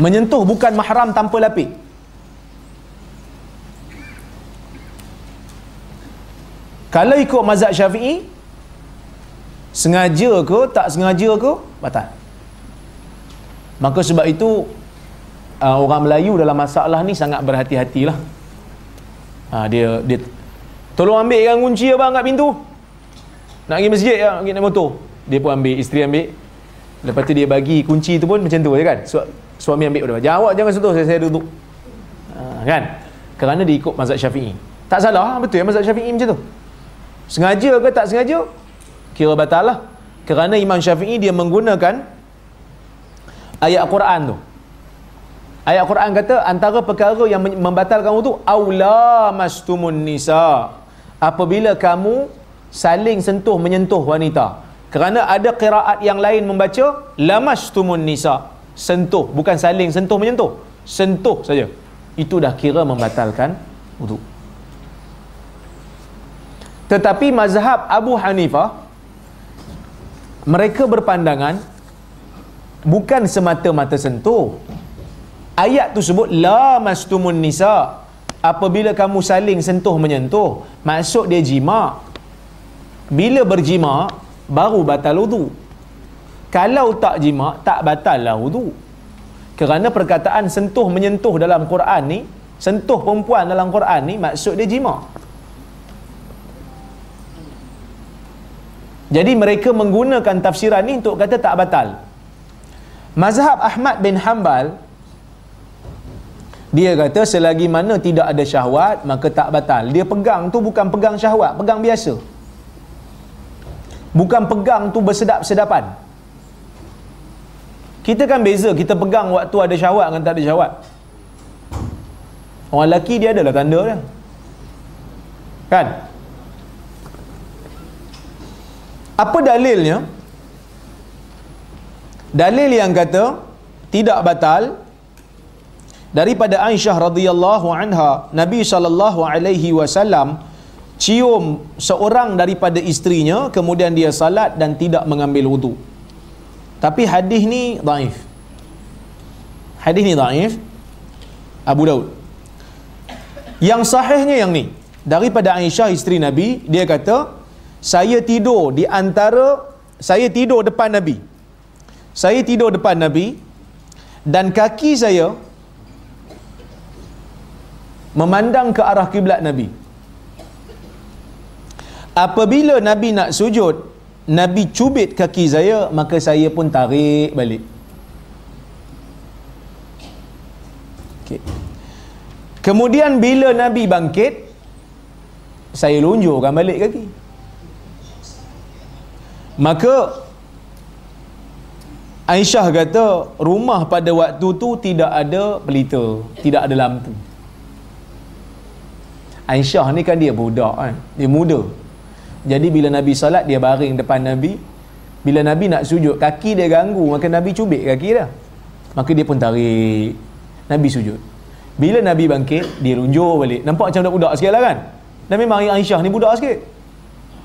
menyentuh bukan mahram tanpa lapik. Kalau ikut mazhab syafi'i sengaja ke tak sengaja ke batal. Maka sebab itu uh, orang Melayu dalam masalah ni sangat berhati-hatilah. Ha, dia dia tolong ambil kan kunci abang kat pintu. Nak pergi masjid ya, pergi naik motor. Dia pun ambil isteri ambil. Lepas tu dia bagi kunci tu pun macam tu je kan. Su- suami ambil pada jawab jangan sentuh saya, saya duduk. Ha, kan? Kerana dia ikut mazhab syafi'i. Tak salah betul ya mazhab syafi'i macam tu. Sengaja ke tak sengaja? Kira batal lah. Kerana Imam Syafi'i dia menggunakan ayat Quran tu. Ayat Quran kata antara perkara yang membatalkan wudu aula mastumun nisa. Apabila kamu saling sentuh menyentuh wanita. Kerana ada qiraat yang lain membaca lamastumun nisa sentuh bukan saling sentuh menyentuh. Sentuh saja. Itu dah kira membatalkan wudu. Tetapi mazhab Abu Hanifah mereka berpandangan bukan semata-mata sentuh. Ayat tu sebut la mastumun nisa. Apabila kamu saling sentuh menyentuh maksud dia jima. Bila berjima baru batal wudu kalau tak jima tak batal lah wudu. Kerana perkataan sentuh menyentuh dalam Quran ni sentuh perempuan dalam Quran ni maksud dia jima jadi mereka menggunakan tafsiran ni untuk kata tak batal. Mazhab Ahmad bin Hanbal dia kata selagi mana tidak ada syahwat maka tak batal. Dia pegang tu bukan pegang syahwat pegang biasa. Bukan pegang tu bersedap-sedapan kita kan beza kita pegang waktu ada syahwat dengan tak ada syahwat orang lelaki dia adalah tanda dia. Kan? Apa dalilnya? Dalil yang kata tidak batal daripada Aisyah radhiyallahu anha Nabi sallallahu alaihi wasallam cium seorang daripada isterinya kemudian dia salat dan tidak mengambil wudu tapi hadis ni daif. Hadis ni daif. Abu Daud. Yang sahihnya yang ni. Daripada Aisyah isteri Nabi dia kata saya tidur di antara saya tidur depan Nabi. Saya tidur depan Nabi dan kaki saya memandang ke arah kiblat Nabi. Apabila Nabi nak sujud Nabi cubit kaki saya maka saya pun tarik balik. Okay. kemudian bila Nabi bangkit saya lunjurkan balik kaki. Maka Aisyah kata rumah pada waktu tu tidak ada pelita tidak ada lampu. Aisyah ni kan dia budak kan dia muda jadi bila Nabi salat dia baring depan Nabi. Bila Nabi nak sujud kaki dia ganggu. Maka Nabi cubit kaki dia. Maka dia pun tarik. Nabi sujud. Bila Nabi bangkit dia runjur balik. Nampak macam budak-budak sikit lah kan? Dan memang Aisyah ni budak sikit.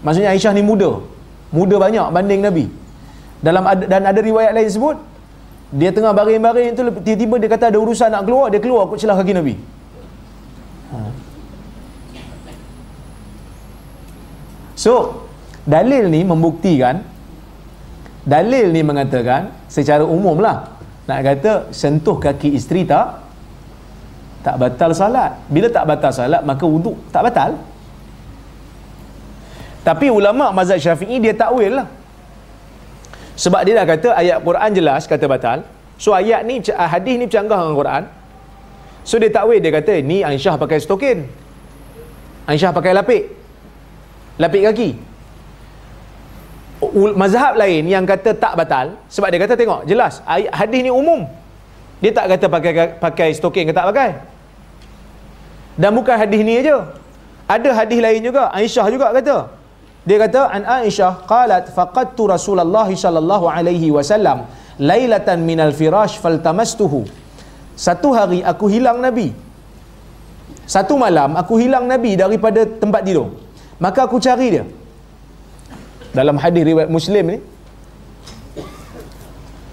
Maksudnya Aisyah ni muda. Muda banyak banding Nabi. Dalam dan ada riwayat lain sebut dia tengah baring-baring tu tiba-tiba dia kata ada urusan nak keluar dia keluar kot celah kaki Nabi. Ha. So dalil ni membuktikan dalil ni mengatakan secara umum lah. Nak kata sentuh kaki isteri tak tak batal salat. Bila tak batal salat maka wuduk tak batal. Tapi ulama mazhab syafi'i dia takwil lah. Sebab dia dah kata ayat Quran jelas kata batal. So ayat ni hadis ni bercanggah dengan Quran. So dia takwil dia kata ni Aisyah pakai stokin. Aisyah pakai lapik lapik kaki. Mazhab lain yang kata tak batal sebab dia kata tengok jelas hadis ni umum. Dia tak kata pakai pakai stokin ke tak pakai. Dan bukan hadis ni aja. Ada hadis lain juga Aisyah juga kata. Dia kata an Aisyah qalat faqadtu Rasulullah sallallahu alaihi wasallam lailatan minal firash faltamastuhu. Satu hari aku hilang nabi. Satu malam aku hilang nabi daripada tempat tidur maka aku cari dia. Dalam hadis riwayat muslim ni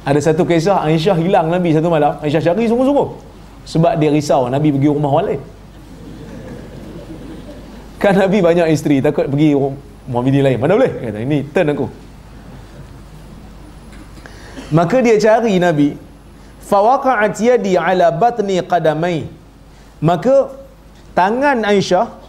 ada satu kisah Aisyah hilang Nabi satu malam. Aisyah cari sungguh-sungguh. Sebab dia risau Nabi pergi rumah lain. Kan Nabi banyak isteri takut pergi rumah bini lain. Mana boleh? Kata ini turn aku. Maka dia cari Nabi. Fawaqa'at yadi ala batni qadamai maka tangan Aisyah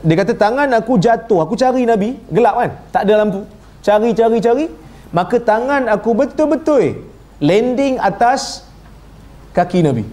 dia kata tangan aku jatuh. Aku cari Nabi. Gelap kan? Tak ada lampu. Cari cari cari. Maka tangan aku betul-betul landing atas kaki Nabi.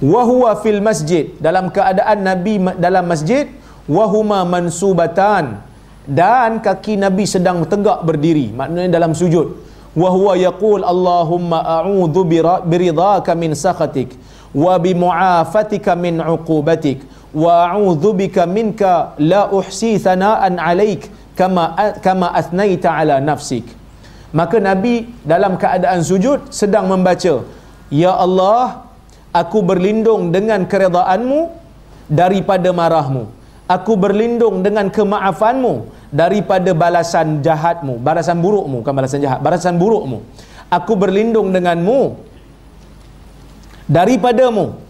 Wahwa fil masjid. Dalam keadaan Nabi dalam masjid wahuma mansubatan. Dan kaki Nabi sedang tegak berdiri maknanya dalam sujud. Wahwa yaqul Allahumma a'udhu biridhaka min sakhatik wa bimu'afatika min uqubatik wa a'udhu bika minka la uhsi thana'an alaik kama kama athnaita ala nafsik. Maka nabi dalam keadaan sujud sedang membaca ya Allah aku berlindung dengan keredaanmu daripada marahmu. Aku berlindung dengan kemaafanmu daripada balasan jahatmu balasan burukmu bukan balasan jahat balasan burukmu. Aku berlindung denganmu daripadamu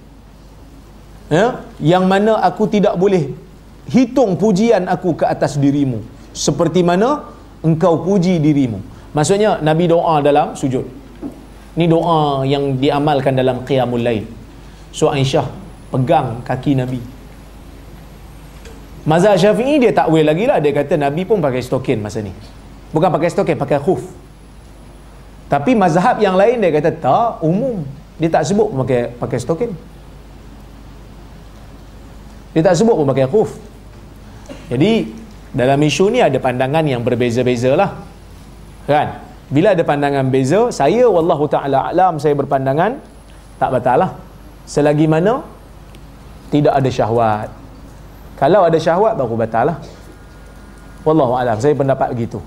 ya? Yang mana aku tidak boleh hitung pujian aku ke atas dirimu. Seperti mana engkau puji dirimu. Maksudnya nabi doa dalam sujud. Ni doa yang diamalkan dalam qiyamul lail. So Aisyah pegang kaki nabi. Mazhab Syafi'i dia takwil lagi lah. Dia kata nabi pun pakai stokin masa ni. Bukan pakai stokin pakai khuf. Tapi mazhab yang lain dia kata tak umum. Dia tak sebut pakai pakai stokin dia tak sebut pun pakai khuf jadi dalam isu ni ada pandangan yang berbeza-beza lah kan? Bila ada pandangan beza saya wallahu ta'ala alam saya berpandangan tak batal lah selagi mana tidak ada syahwat. Kalau ada syahwat baru batal lah wallahu alam saya pendapat begitu.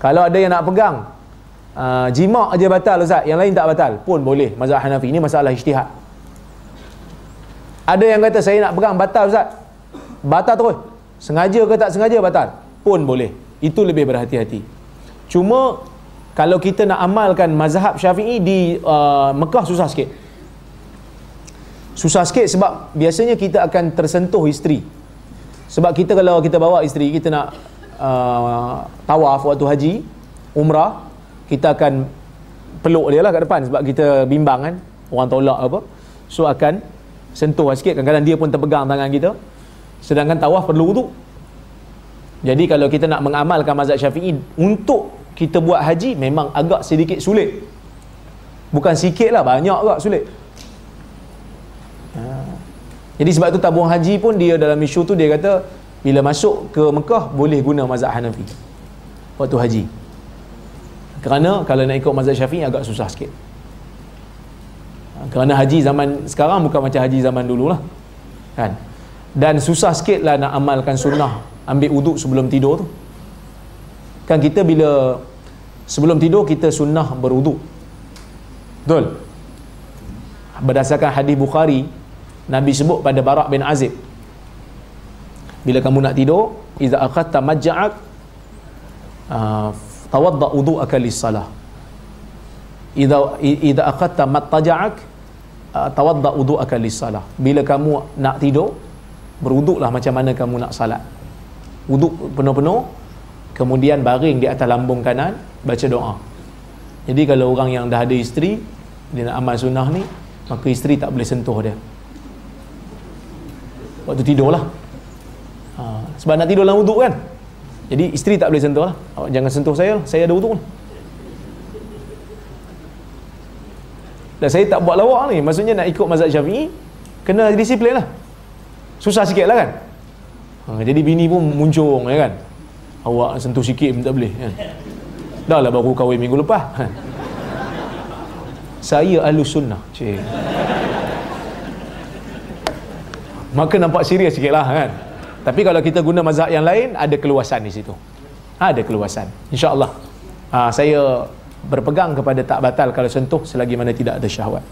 Kalau ada yang nak pegang uh, jimak aja batal Ustaz. Yang lain tak batal. Pun boleh. Mazhab Hanafi ini masalah ijtihad ada yang kata saya nak pegang batal Ustaz. Batal terus. Sengaja ke tak sengaja batal. Pun boleh. Itu lebih berhati-hati. Cuma kalau kita nak amalkan mazhab syafi'i di uh, Mekah susah sikit. Susah sikit sebab biasanya kita akan tersentuh isteri. Sebab kita kalau kita bawa isteri kita nak uh, tawaf waktu haji umrah kita akan peluk dia lah kat depan sebab kita bimbang kan. Orang tolak apa. So akan sentuh lah sikit. Kadang-kadang dia pun terpegang tangan kita. Sedangkan tawaf perlu wudu jadi kalau kita nak mengamalkan mazhab syafi'i untuk kita buat haji memang agak sedikit sulit. Bukan sikit lah banyak agak sulit. Ha. jadi sebab tu tabung haji pun dia dalam isu tu dia kata bila masuk ke Mekah boleh guna mazhab Hanafi. Waktu haji. Kerana kalau nak ikut mazhab syafi'i agak susah sikit. Kerana haji zaman sekarang bukan macam haji zaman dulu lah kan? Dan susah sikit lah nak amalkan sunnah ambil uduk sebelum tidur tu. Kan kita bila sebelum tidur kita sunnah beruduk betul? Berdasarkan hadis Bukhari Nabi sebut pada Barak bin Azib bila kamu nak tidur iza akhadta majja'ak uh, tawadda wudu'aka lis-salah. Idza idza akhadta mattaja'ak uh, tawadda wudu'aka lis-salah. Bila kamu nak tidur berwuduklah macam mana kamu nak salat. Wuduk penuh-penuh kemudian baring di atas lambung kanan baca doa. Jadi kalau orang yang dah ada isteri dia nak amal sunnah ni maka isteri tak boleh sentuh dia. Waktu tidur lah ha, sebab nak tidur dalam wuduk kan? Jadi isteri tak boleh sentuh lah. Jangan sentuh saya lah saya ada wuduk lah dan saya tak buat lawak ni. Maksudnya nak ikut mazhab syafi'i kena disiplin lah. Susah sikit lah kan? Ha, jadi bini pun muncung ya kan? Awak sentuh sikit pun tak boleh kan dah lah baru kahwin minggu lepas. Ha. saya ahlu sunnah cik. Maka nampak serius sikit lah kan? Tapi kalau kita guna mazhab yang lain ada keluasan di situ. Ada keluasan. insyaAllah. Ha, saya berpegang kepada tak batal kalau sentuh selagi mana tidak ada syahwat